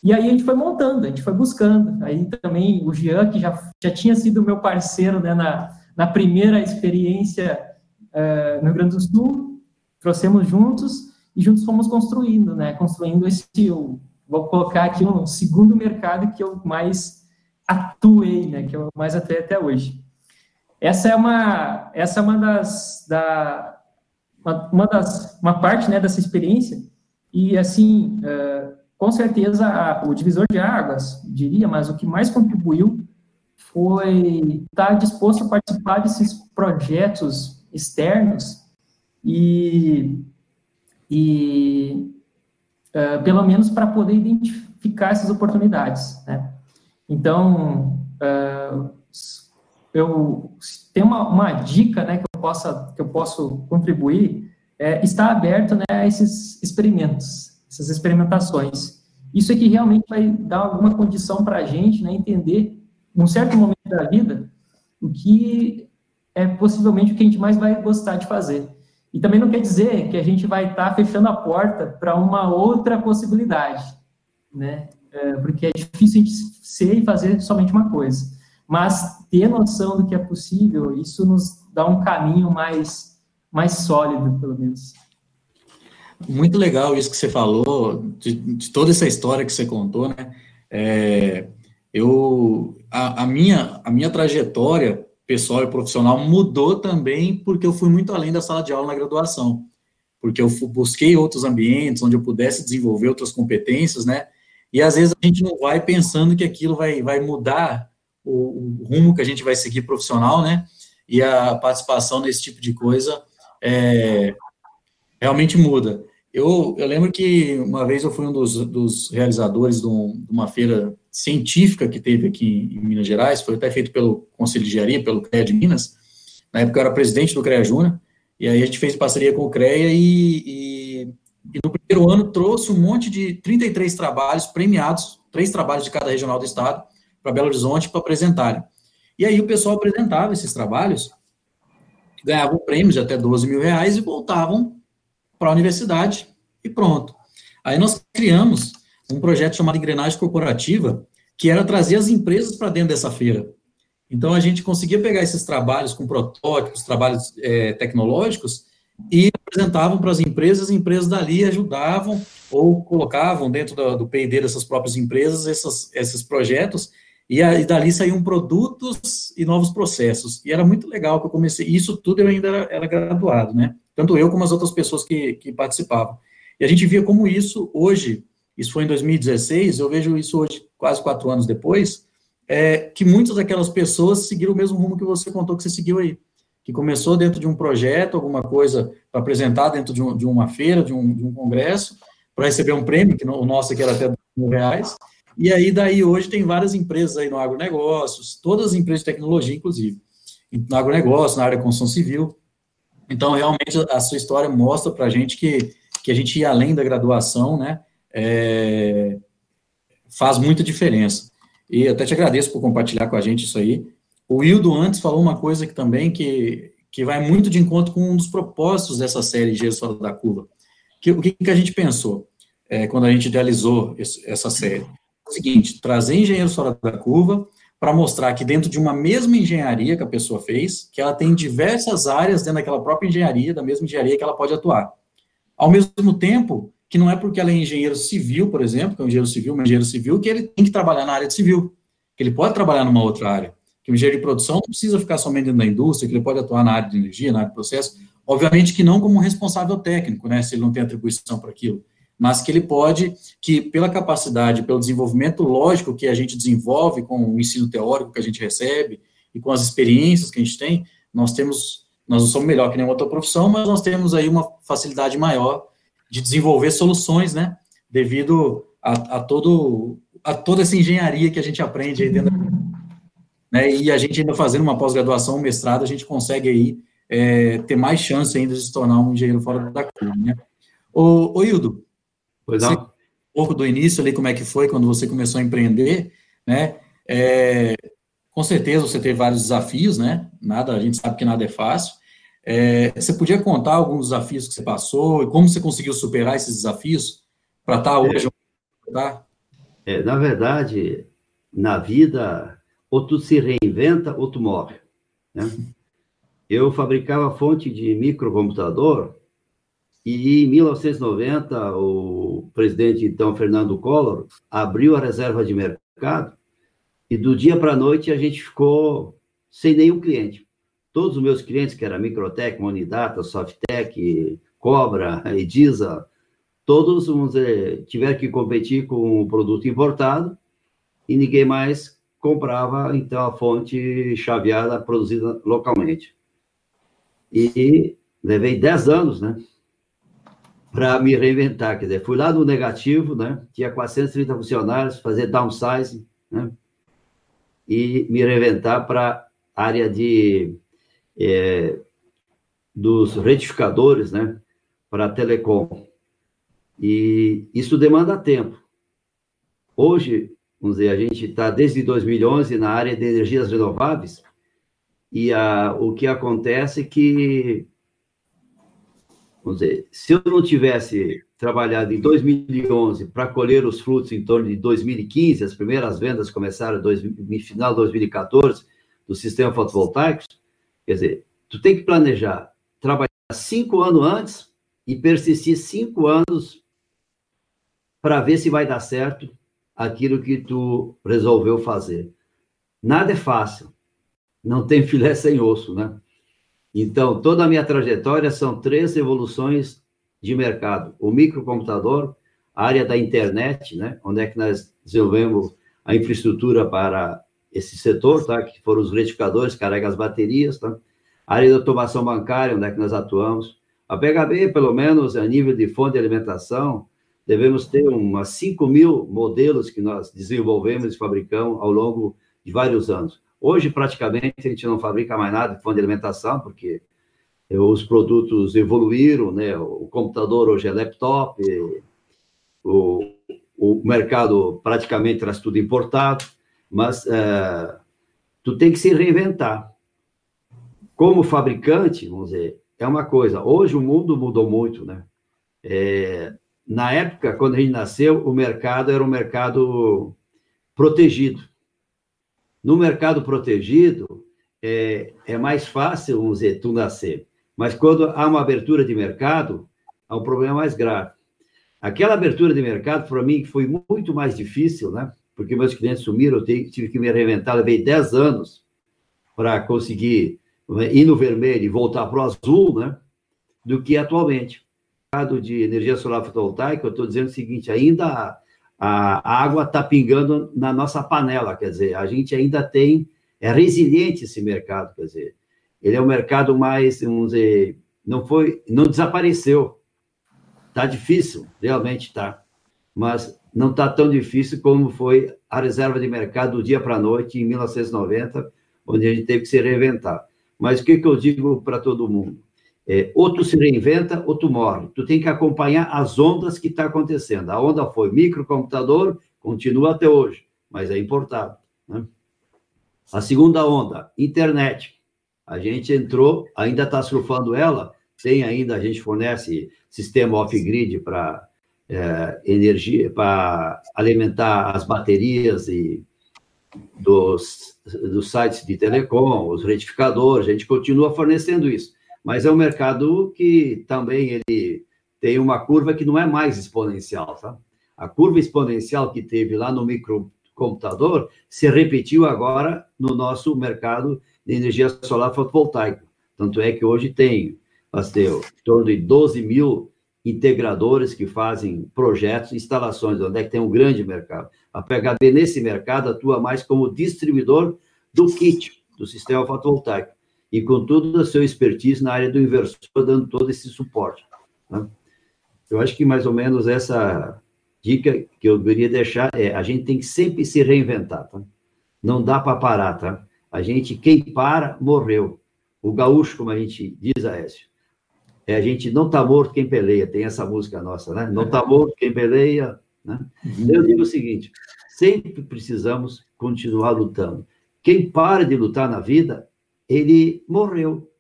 e aí a gente foi montando, a gente foi buscando. Aí também o Jean, que já, já tinha sido meu parceiro né, na, na primeira experiência uh, no Rio Grande do Sul, trouxemos juntos e juntos fomos construindo, né? Construindo esse, eu vou colocar aqui um segundo mercado que eu mais atuei, né? Que eu mais atuei até hoje. Essa é uma, essa é uma das, da, uma, uma das, uma parte, né, dessa experiência e assim, uh, com certeza, a, o divisor de águas, diria, mas o que mais contribuiu foi estar disposto a participar desses projetos externos e, e uh, pelo menos para poder identificar essas oportunidades, né? Então, uh, eu tem uma, uma dica, né, que eu possa que eu posso contribuir é estar aberto, né, a esses experimentos, essas experimentações. Isso é que realmente vai dar alguma condição para a gente né, entender, num certo momento da vida, o que é possivelmente o que a gente mais vai gostar de fazer. E também não quer dizer que a gente vai estar tá fechando a porta para uma outra possibilidade, né? É, porque é difícil a gente ser e fazer somente uma coisa. Mas ter noção do que é possível, isso nos dá um caminho mais, mais sólido, pelo menos. Muito legal isso que você falou, de, de toda essa história que você contou, né? É, eu, a, a, minha, a minha trajetória pessoal e profissional mudou também porque eu fui muito além da sala de aula na graduação, porque eu busquei outros ambientes onde eu pudesse desenvolver outras competências, né? E às vezes a gente não vai pensando que aquilo vai, vai mudar o, o rumo que a gente vai seguir profissional, né? E a participação nesse tipo de coisa é, realmente muda. Eu, eu lembro que uma vez eu fui um dos, dos realizadores de, um, de, uma feira científica que teve aqui em Minas Gerais, foi até feito pelo Conselho de Engenharia, pelo CREA de Minas, na época eu era presidente do CREA Júnior, e aí a gente fez parceria com o CREA e, e, e, no primeiro ano trouxe um monte de 33 trabalhos premiados, três trabalhos de cada regional do estado, para Belo Horizonte para apresentarem. E aí o pessoal apresentava esses trabalhos, ganhavam prêmios de até 12 mil reais e voltavam para a universidade e pronto. Aí nós criamos um projeto chamado Engrenagem Corporativa, que era trazer as empresas para dentro dessa feira. Então a gente conseguia pegar esses trabalhos com protótipos, trabalhos é, tecnológicos e apresentavam para as empresas, as empresas dali ajudavam ou colocavam dentro do, do P&D dessas próprias empresas essas, esses projetos e, aí, dali saíam produtos e novos processos. E era muito legal que eu comecei. Isso tudo eu ainda era, era graduado, né? Tanto eu como as outras pessoas que, que participavam. E a gente via como isso hoje, isso foi em 2016, eu vejo isso hoje, quase quatro anos depois, é, que muitas daquelas pessoas seguiram o mesmo rumo que você contou que você seguiu aí. Que começou dentro de um projeto, alguma coisa para apresentar dentro de, um, de, uma feira, de um, de um congresso, para receber um prêmio, que o nosso aqui era até mil reais, e aí, daí, hoje tem várias empresas aí no agronegócios, todas as empresas de tecnologia, inclusive, no agronegócio, na área de construção civil. Então, realmente, a sua história mostra para a gente que, que a gente ir além da graduação, né, é, faz muita diferença. E até te agradeço por compartilhar com a gente isso aí. O Wildo antes falou uma coisa que também que, que vai muito de encontro com um dos propósitos dessa série Engenheiros Fora da Curva. Que, o que, que a gente pensou é, quando a gente idealizou esse, essa série? o seguinte, trazer engenheiros fora da curva para mostrar que dentro de uma mesma engenharia que a pessoa fez, que ela tem diversas áreas dentro daquela própria engenharia, da mesma engenharia que ela pode atuar. Ao mesmo tempo, que não é porque ela é engenheiro civil, por exemplo, que é um engenheiro civil, um engenheiro civil, que ele tem que trabalhar na área de civil, que ele pode trabalhar numa outra área, que o engenheiro de produção não precisa ficar somente dentro da indústria, que ele pode atuar na área de energia, na área de processo, obviamente que não como responsável técnico, né, se ele não tem atribuição para aquilo, mas que ele pode, que pela capacidade, pelo desenvolvimento lógico que a gente desenvolve com o ensino teórico que a gente recebe e com as experiências que a gente tem, nós temos, nós não somos melhor que nenhuma outra profissão, mas nós temos aí uma facilidade maior de desenvolver soluções, né, devido a, a todo a toda essa engenharia que a gente aprende aí dentro da... Né, e a gente ainda fazendo uma pós-graduação, um mestrado, a gente consegue aí é, ter mais chance ainda de se tornar um engenheiro fora da curva, né? Ô, ô Hildo, Pois não. Um pouco do início ali, como é que foi quando você começou a empreender, né? É, com certeza você teve vários desafios, né? Nada, a gente sabe que nada é fácil. É, você podia contar alguns desafios que você passou e como você conseguiu superar esses desafios para estar tá hoje? É, tá? É, na verdade, na vida, ou tu se reinventa ou tu morre. Né? Eu fabricava fonte de microcomputador e em 1990, o presidente, então, Fernando Collor, abriu a reserva de mercado e do dia para a noite a gente ficou sem nenhum cliente. Todos os meus clientes, que era Microtech, Monidata, Softec, Cobra, Edisa, todos, dizer, tiveram que competir com um produto importado e ninguém mais comprava, então, a fonte chaveada produzida localmente. E levei 10 anos, né? para me reinventar. Quer dizer, fui lá no negativo, né? Tinha 430 funcionários, fazer downsizing, né? E me reinventar para área de é, dos retificadores, né? Para telecom. E isso demanda tempo. Hoje, vamos dizer, a gente está desde 2011 na área de energias renováveis e a, o que acontece é que Vamos dizer, se eu não tivesse trabalhado em 2011 para colher os frutos em torno de 2015, as primeiras vendas começaram no final de 2014 do sistema fotovoltaico, quer dizer, tu tem que planejar, trabalhar cinco anos antes e persistir cinco anos para ver se vai dar certo aquilo que tu resolveu fazer. Nada é fácil, não tem filé sem osso, né? Então, toda a minha trajetória são três evoluções de mercado: o microcomputador, a área da internet, né, onde é que nós desenvolvemos a infraestrutura para esse setor, tá, que foram os retificadores, carrega as baterias, tá? a área da automação bancária, onde é que nós atuamos. A PHB, pelo menos, a nível de fonte de alimentação, devemos ter umas 5 mil modelos que nós desenvolvemos e fabricamos ao longo de vários anos. Hoje, praticamente, a gente não fabrica mais nada de fonte de alimentação, porque os produtos evoluíram, né? O computador hoje é laptop, o, o mercado praticamente traz tudo importado, mas é, tu tem que se reinventar. Como fabricante, vamos dizer, é uma coisa. Hoje o mundo mudou muito, né? É, na época, quando a gente nasceu, o mercado era um mercado protegido. No mercado protegido, é, é mais fácil, vamos dizer, tu nascer. Mas quando há uma abertura de mercado, há um problema mais grave. Aquela abertura de mercado, para mim, foi muito mais difícil, né? Porque meus clientes sumiram, eu tive que me reinventar, levei 10 anos para conseguir né, ir no vermelho e voltar para o azul, né? Do que atualmente. O mercado de energia solar fotovoltaica, eu estou dizendo o seguinte, ainda a água está pingando na nossa panela, quer dizer, a gente ainda tem, é resiliente esse mercado, quer dizer, ele é um mercado mais, vamos dizer, não foi, não desapareceu, está difícil, realmente está, mas não está tão difícil como foi a reserva de mercado do dia para a noite em 1990, onde a gente teve que se reinventar. Mas o que, que eu digo para todo mundo? É, ou tu se reinventa ou tu morre. Tu tem que acompanhar as ondas que está acontecendo. A onda foi microcomputador, continua até hoje, mas é importado. Né? A segunda onda, internet. A gente entrou, ainda está surfando ela, tem ainda, a gente fornece sistema off-grid para é, energia, para alimentar as baterias e dos, dos sites de telecom, os retificadores, a gente continua fornecendo isso mas é um mercado que também ele tem uma curva que não é mais exponencial, tá? A curva exponencial que teve lá no microcomputador se repetiu agora no nosso mercado de energia solar fotovoltaica. Tanto é que hoje tem, temos em torno de 12 mil integradores que fazem projetos, instalações, onde é que tem um grande mercado. A PHB, nesse mercado, atua mais como distribuidor do kit, do sistema fotovoltaico, e com toda a sua expertise na área do inversor, dando todo esse suporte. Né? Eu acho que mais ou menos essa dica que eu deveria deixar é: a gente tem que sempre se reinventar, tá? Não dá para parar, tá? A gente, quem para, morreu. O gaúcho, como a gente diz, Aécio, é a gente não tá morto quem peleia, tem essa música nossa, né? Não tá morto quem peleia, né? Uhum. Eu digo o seguinte: sempre precisamos continuar lutando. Quem para de lutar na vida, ele morreu.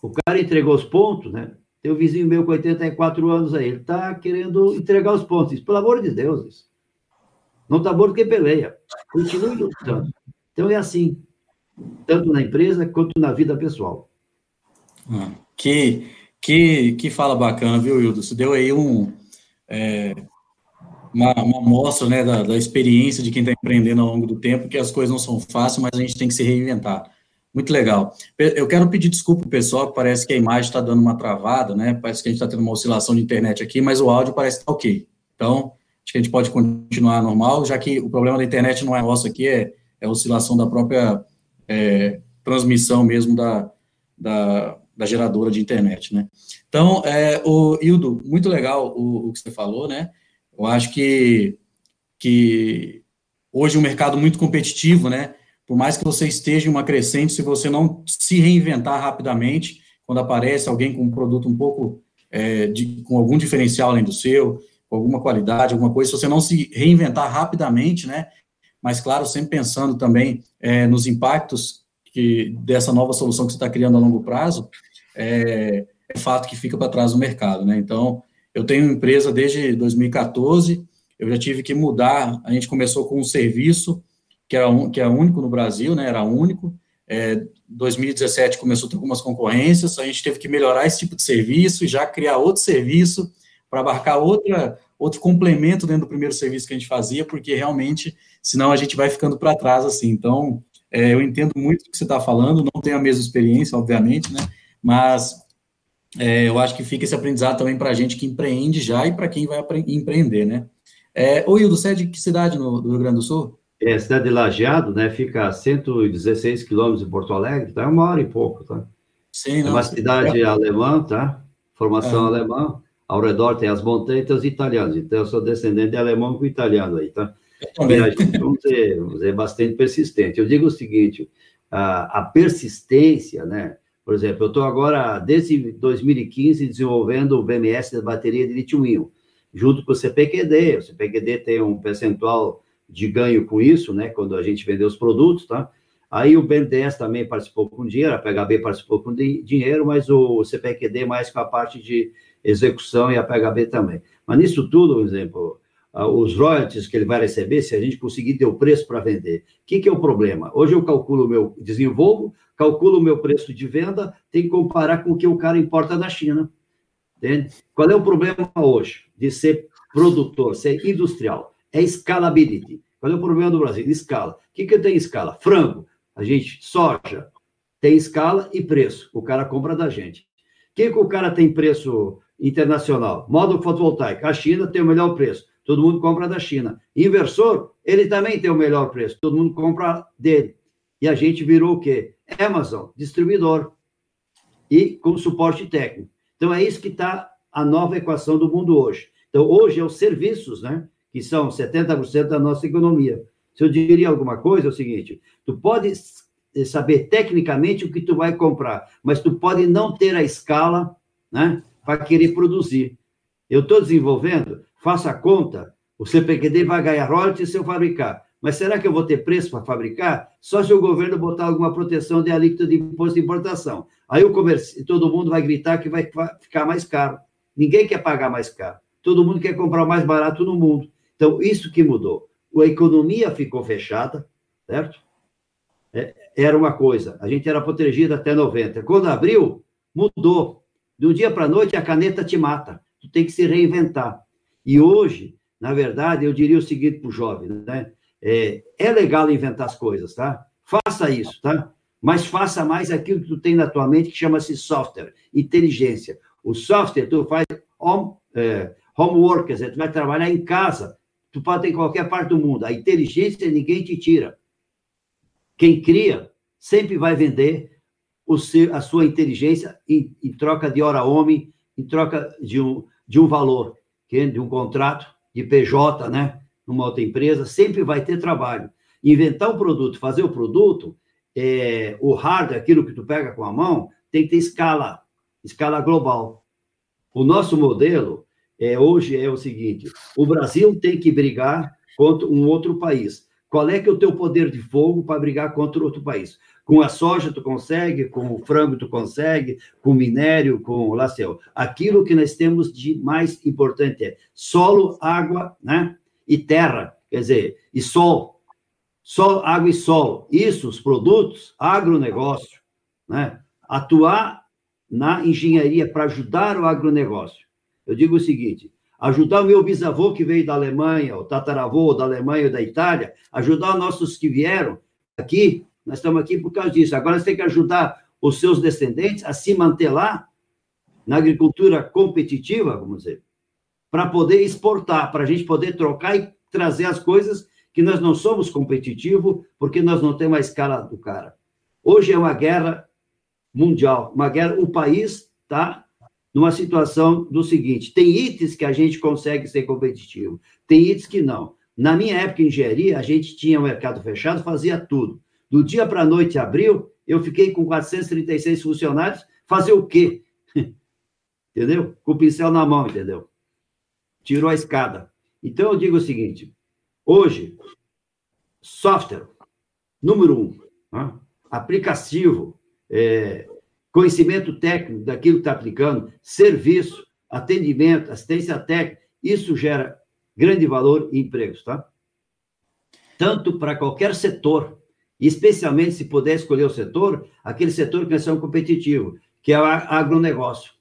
O cara entregou os pontos, né? Tem um vizinho meu com 84 anos aí, ele está querendo entregar os pontos. Pelo amor de Deus, isso. Não está morto quem peleia. Continue lutando. Então é assim, tanto na empresa quanto na vida pessoal. Ah, que, que, que fala bacana, viu, Hildo? Você deu aí um, é, uma, uma amostra né, da, da experiência de quem está empreendendo ao longo do tempo, que as coisas não são fáceis, mas a gente tem que se reinventar. Muito legal. Eu quero pedir desculpa pessoal, que parece que a imagem está dando uma travada, né? Parece que a gente está tendo uma oscilação de internet aqui, mas o áudio parece estar tá ok. Então, acho que a gente pode continuar normal, já que o problema da internet não é nosso aqui, é, é a oscilação da própria é, transmissão mesmo da, da, da, geradora de internet, né? Então, é, o Hildo, muito legal o, o que você falou, né? Eu acho que, que hoje é um mercado muito competitivo, né? Por mais que você esteja em uma crescente, se você não se reinventar rapidamente, quando aparece alguém com um produto um pouco é, de, com algum diferencial além do seu, com alguma qualidade, alguma coisa, se você não se reinventar rapidamente, né? Mas, claro, sempre pensando também é, nos impactos que dessa nova solução que você está criando a longo prazo, é, é fato que fica para trás do mercado, né? Então, eu tenho empresa desde 2014, eu já tive que mudar, a gente começou com um serviço que era, um, que era único no Brasil, né, era único. É, 2017 começou a ter algumas concorrências, a gente teve que melhorar esse tipo de serviço e já criar outro serviço para abarcar outra, outro complemento dentro do primeiro serviço que a gente fazia, porque realmente, senão a gente vai ficando para trás, assim. Então, é, eu entendo muito o que você está falando, não tenho a mesma experiência, obviamente, né, mas é, eu acho que fica esse aprendizado também para a gente que empreende já e para quem vai empreender, né. É, ô, Hildo, você é de que cidade no, do Rio Grande do Sul? É, cidade de Lajeado, né, fica a 116 quilômetros de Porto Alegre, tá? É uma hora e pouco, tá? Sim, não, é uma cidade é. alemã, tá? Formação é. alemã. Ao redor tem as montanhas e os italianos. Então, eu sou descendente de alemão com italiano aí, tá? Gente, vamos dizer, vamos dizer, bastante persistente. Eu digo o seguinte, a, a persistência, né? Por exemplo, eu estou agora, desde 2015, desenvolvendo o BMS da bateria de lítio-íon, junto com o CPQD. O CPQD tem um percentual de ganho com isso, né? Quando a gente vendeu os produtos, tá? Aí o BNDES também participou com dinheiro, a PHB participou com dinheiro, mas o CPQD mais com a parte de execução e a PHB também. Mas nisso tudo, por exemplo, os royalties que ele vai receber, se a gente conseguir ter o preço para vender. O que, que é o problema? Hoje eu calculo o meu, desenvolvo, calculo o meu preço de venda, tem que comparar com o que o cara importa da China. Entende? Qual é o problema hoje de ser produtor, ser industrial? É scalability. Qual é o problema do Brasil? Escala. O que, que tem escala? Frango. A gente, soja, tem escala e preço. O cara compra da gente. O que, que o cara tem preço internacional? Módulo fotovoltaico. A China tem o melhor preço. Todo mundo compra da China. Inversor, ele também tem o melhor preço. Todo mundo compra dele. E a gente virou o quê? Amazon, distribuidor. E com suporte técnico. Então, é isso que está a nova equação do mundo hoje. Então, hoje é os serviços, né? que são 70% da nossa economia. Se eu diria alguma coisa, é o seguinte: tu pode saber tecnicamente o que tu vai comprar, mas tu pode não ter a escala, né, para querer produzir. Eu estou desenvolvendo, faça a conta, o CPQD vai ganhar royalties se eu fabricar. Mas será que eu vou ter preço para fabricar? Só se o governo botar alguma proteção de alíquota de imposto de importação. Aí o comércio, todo mundo vai gritar que vai ficar mais caro. Ninguém quer pagar mais caro. Todo mundo quer comprar mais barato no mundo. Então, isso que mudou. A economia ficou fechada, certo? É, era uma coisa, a gente era protegido até 90. Quando abriu, mudou. De um dia para a noite, a caneta te mata. Tu tem que se reinventar. E hoje, na verdade, eu diria o seguinte para o jovem, né? É, é legal inventar as coisas, tá? Faça isso, tá? Mas faça mais aquilo que tu tem na tua mente, que chama-se software, inteligência. O software, tu faz é, homework, quer dizer, tu vai trabalhar em casa, tu pode ter em qualquer parte do mundo. A inteligência ninguém te tira. Quem cria sempre vai vender o seu, a sua inteligência em, em, troca de hora homem, em troca de um, de um valor, de um contrato de PJ, né? Numa outra empresa, sempre vai ter trabalho. Inventar um produto, fazer o produto, é, o hardware, aquilo que tu pega com a mão, tem que ter escala, escala global. O nosso modelo é, hoje é o seguinte: o Brasil tem que brigar contra um outro país. Qual é que é o teu poder de fogo para brigar contra outro país? Com a soja tu consegue, com o frango tu consegue, com o minério, com o lacel. Aquilo que nós temos de mais importante é solo, água, né? E terra, quer dizer, e sol. Sol, água e sol. Isso, os produtos, agronegócio, né? Atuar na engenharia para ajudar o agronegócio. Eu digo o seguinte: ajudar o meu bisavô que veio da Alemanha, o tataravô da Alemanha ou da Itália, ajudar nossos que vieram aqui nós estamos aqui por causa disso. Agora você tem que ajudar os seus descendentes a se manter lá na agricultura competitiva, vamos dizer, para poder exportar, para a gente poder trocar e trazer as coisas que nós não somos competitivos, porque nós não temos a escala do cara. Hoje é uma guerra mundial, uma guerra. O país está numa situação do seguinte: tem itens que a gente consegue ser competitivo, tem itens que não. Na minha época engenharia, a gente tinha o mercado fechado, fazia tudo. Do dia para a noite abriu, eu fiquei com 436 funcionários, fazer o quê? entendeu? Com o pincel na mão, entendeu? Tirou a escada. Então eu digo o seguinte: hoje, software, número um, né? aplicativo, é, conhecimento técnico daquilo que está aplicando, serviço, atendimento, assistência técnica, isso gera grande valor e empregos, tá? Tanto para qualquer setor, especialmente se puder escolher o setor, aquele setor que é competitivo, que é o agronegócio.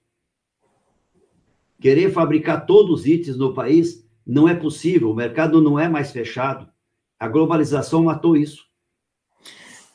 Querer fabricar todos os itens no país não é possível, o mercado não é mais fechado. A globalização matou isso.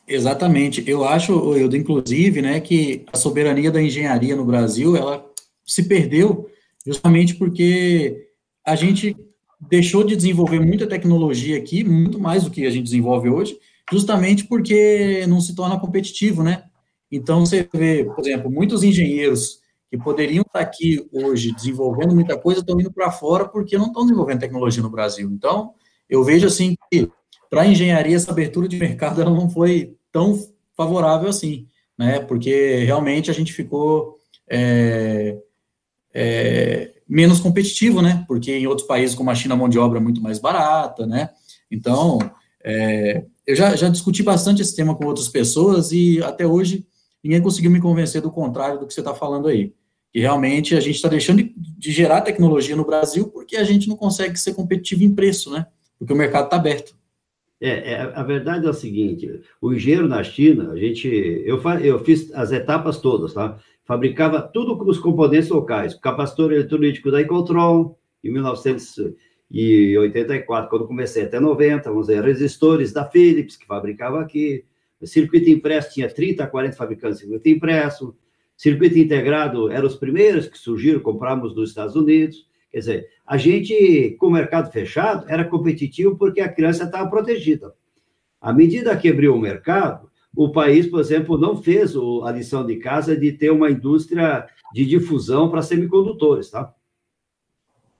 Exatamente. Eu acho, eu inclusive, né, que a soberania da engenharia no Brasil, ela se perdeu justamente porque a gente deixou de desenvolver muita tecnologia aqui, muito mais do que a gente desenvolve hoje, justamente porque não se torna competitivo, né? Então, você vê, por exemplo, muitos engenheiros que poderiam estar aqui hoje desenvolvendo muita coisa estão indo para fora porque não estão desenvolvendo tecnologia no Brasil. Então, eu vejo assim que para a engenharia essa abertura de mercado ela não foi tão favorável assim, né? Porque realmente a gente ficou é, é, menos competitivo, né? Porque em outros países como a China a mão de obra é muito mais barata, né? Então, é, eu já, já discuti bastante esse tema com outras pessoas e até hoje ninguém conseguiu me convencer do contrário do que você está falando aí. Que realmente a gente está deixando de, de, gerar tecnologia no Brasil porque a gente não consegue ser competitivo em preço, né? Porque o mercado está aberto. É, é, a verdade é o seguinte: o engenheiro na China, a gente, eu, eu fiz as etapas todas, tá? Fabricava tudo com os componentes locais, capacitor eletrolítico da Ecotron, em 1900 e 84, quando comecei até 90, vamos dizer, resistores da Philips, que fabricava aqui, circuito impresso tinha 30, 40 fabricantes de circuito impresso, circuito integrado eram os primeiros que surgiram, compramos nos Estados Unidos, quer dizer, a gente, com o mercado fechado, era competitivo porque a criança estava protegida. À medida que abriu o mercado, o país, por exemplo, não fez a lição de casa de ter uma indústria de difusão para semicondutores, tá?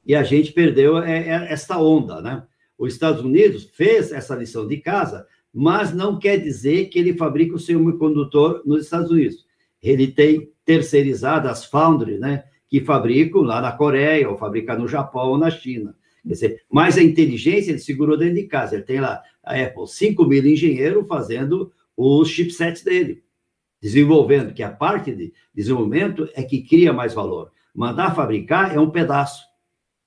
E a gente perdeu é, é, esta onda, né? Os Estados Unidos fez essa lição de casa, mas não quer dizer que ele fabrica o semicondutor nos Estados Unidos. Ele tem terceirizado as foundries, né? Que fabricam lá na Coreia, ou fabricam no Japão ou na China. Quer dizer, mas a inteligência ele segurou dentro de casa. Ele tem lá a Apple, 5 mil engenheiros fazendo os chipsets dele, desenvolvendo, que a parte de desenvolvimento é que cria mais valor. Mandar fabricar é um pedaço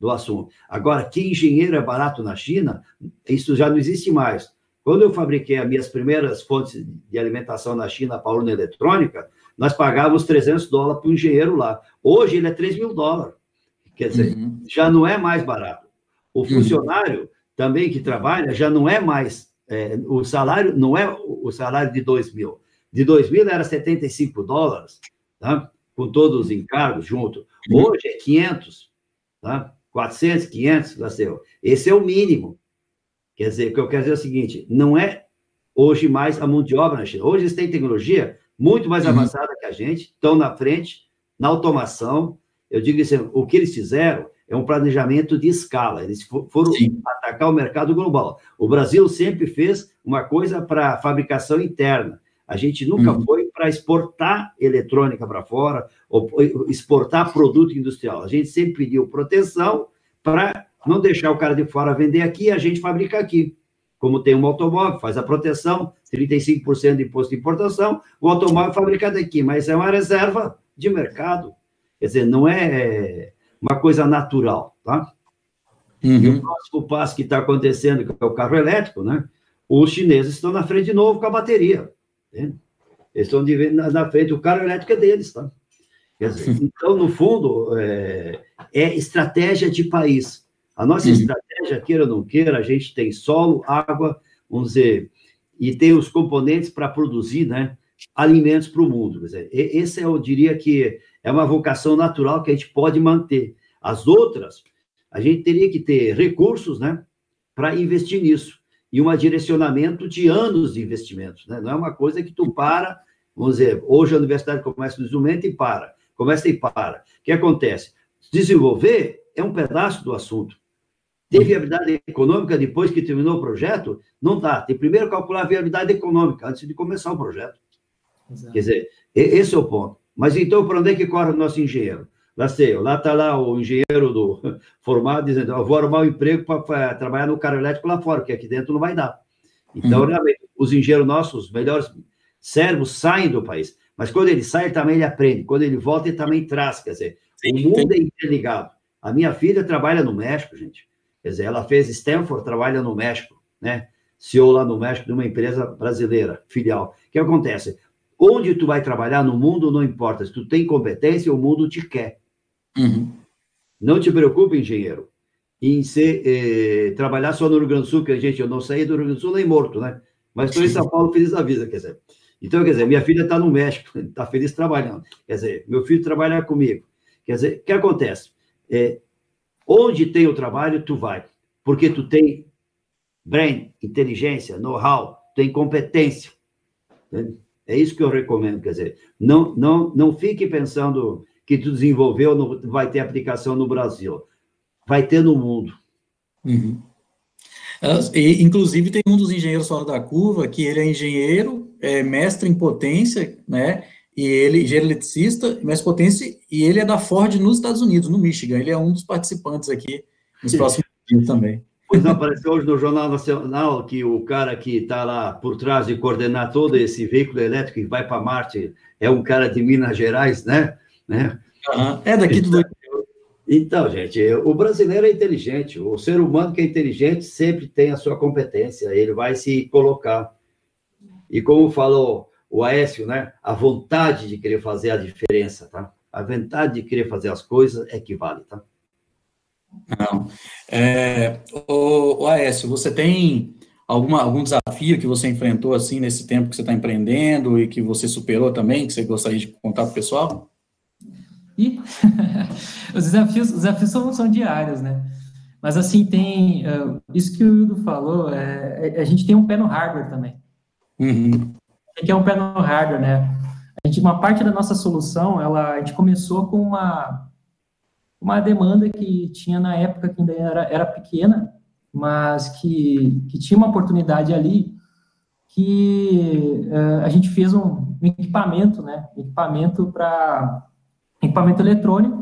do assunto. Agora, que engenheiro é barato na China, isso já não existe mais. Quando eu fabriquei as minhas primeiras fontes de alimentação na China para a urna eletrônica, nós pagávamos 300 dólares para o engenheiro lá. Hoje ele é 3 mil dólares. Quer dizer, uhum. já não é mais barato. O uhum. funcionário uhum. também que trabalha já não é mais. É, o salário não é o salário de 2 mil. De 2 mil era 75 dólares, tá? com todos os encargos junto. Uhum. Hoje é 500. tá? 400, 500, Laceu. Esse é o mínimo. Quer dizer, o que eu quero dizer é o seguinte, não é hoje mais a mão de obra na China. Hoje eles têm tecnologia muito mais uhum. avançada que a gente, estão na frente, na automação. Eu digo assim, o que eles fizeram é um planejamento de escala. Eles foram Sim. atacar o mercado global. O Brasil sempre fez uma coisa para fabricação interna. A gente nunca uhum. foi para exportar eletrônica para fora ou exportar produto industrial. A gente sempre pediu proteção para não deixar o cara de fora vender aqui e a gente fabrica aqui. Como tem um automóvel, faz a proteção, 35% de imposto de importação, o automóvel é fabricado aqui, mas é uma reserva de mercado. Quer dizer, não é uma coisa natural, tá? Uhum. E o próximo passo que está acontecendo, que é o carro elétrico, né? Os chineses estão na frente de novo com a bateria. Né? Eles estão na frente, o carro elétrico é deles, tá? Dizer, então, no fundo, é, é, estratégia de país. A nossa uhum. estratégia, queira ou não queira, a gente tem solo, água, vamos dizer, e tem os componentes para produzir, né? alimentos para o mundo. Quer dizer, esse eu diria que é uma vocação natural que a gente pode manter. As outras, a gente teria que ter recursos, né, para investir nisso e um direcionamento de anos de investimentos, né? Não é uma coisa que tu para, vamos dizer, hoje a universidade começa no instrumento e para, começa e para. O que acontece? Desenvolver é um pedaço do assunto. Ter viabilidade econômica depois que terminou o projeto? Não dá. Tem primeiro calcular a viabilidade econômica antes de começar o projeto. Exato. Quer dizer, esse é o ponto. Mas então, para onde é que corre o nosso engenheiro? Lá sei, lá está lá o engenheiro do formado dizendo, eu vou arrumar um emprego para trabalhar no carro elétrico lá fora, porque aqui dentro não vai dar. Então, uhum. realmente, os engenheiros nossos, os melhores cérebros, saem do país. Mas quando ele sai, também ele aprende. Quando ele volta, ele também traz. Quer dizer, Sim, o mundo tem... é interligado. A minha filha trabalha no México, gente. Quer dizer, ela fez Stanford, trabalha no México, né? CEO lá no México de uma empresa brasileira, filial. O que acontece? Onde tu vai trabalhar no mundo não importa. Se tu tem competência, o mundo te quer. Uhum. Não te preocupe, engenheiro, em ser, eh, trabalhar só no Rio Grande do Sul, que a gente, eu não saí do Rio Grande do Sul nem morto, né? Mas estou em São Paulo feliz da vida, quer dizer. Então, quer dizer, minha filha está no México, está feliz trabalhando. Quer dizer, meu filho trabalha comigo. Quer dizer, o que acontece? É, onde tem o trabalho, tu vai. Porque tu tem brain, inteligência, know-how, tem competência. Entende? É isso que eu recomendo, quer dizer, não, não, não fique pensando que tu desenvolveu não vai ter aplicação no Brasil. Vai ter no mundo. Uhum. E, inclusive, tem um dos engenheiros fora da curva que ele é engenheiro, é mestre em potência, né? E ele, engenheiro eletricista, mestre em potência, e ele é da Ford nos Estados Unidos, no Michigan. Ele é um dos participantes aqui nos próximos dias também. Pois não, apareceu hoje no Jornal Nacional que o cara que está lá por trás de coordenar todo esse veículo elétrico que vai para Marte é um cara de Minas Gerais, né? Né? Uhum. É daqui do. Então, então, gente, o brasileiro é inteligente. O ser humano que é inteligente sempre tem a sua competência, ele vai se colocar. E como falou o Aécio, né? A vontade de querer fazer a diferença, tá? A vontade de querer fazer as coisas é que vale, tá? Não. É, o, o Aécio, você tem alguma, algum desafio que você enfrentou assim nesse tempo que você está empreendendo e que você superou também, que você gostaria de contar para o pessoal? E os desafios, os desafios são, são diários, né? Mas assim tem uh, isso que o Hildo falou, é, é, a gente tem um pé no hardware também. Uhum. que é um pé no hardware, né? A gente, uma parte da nossa solução, ela, a gente começou com uma uma demanda que tinha na época que ainda era, era pequena, mas que, que tinha uma oportunidade ali que uh, a gente fez um, um equipamento, né, equipamento para equipamento eletrônico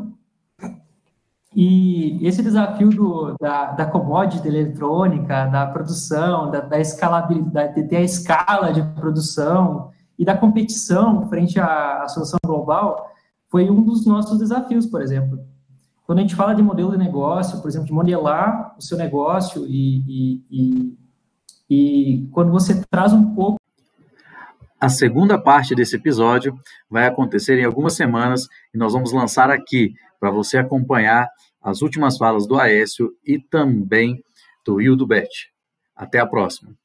e esse desafio do, da, da commodity eletrônica, da produção, da, da escalabilidade, de ter a escala de produção e da competição frente à, à solução global, foi um dos nossos desafios, por exemplo. Quando a gente fala de modelo de negócio, por exemplo, de modelar o seu negócio e, e, e, e quando você traz um pouco. A segunda parte desse episódio vai acontecer em algumas semanas e nós vamos lançar aqui para você acompanhar as últimas falas do Aécio e também do Will do Bet. Até a próxima.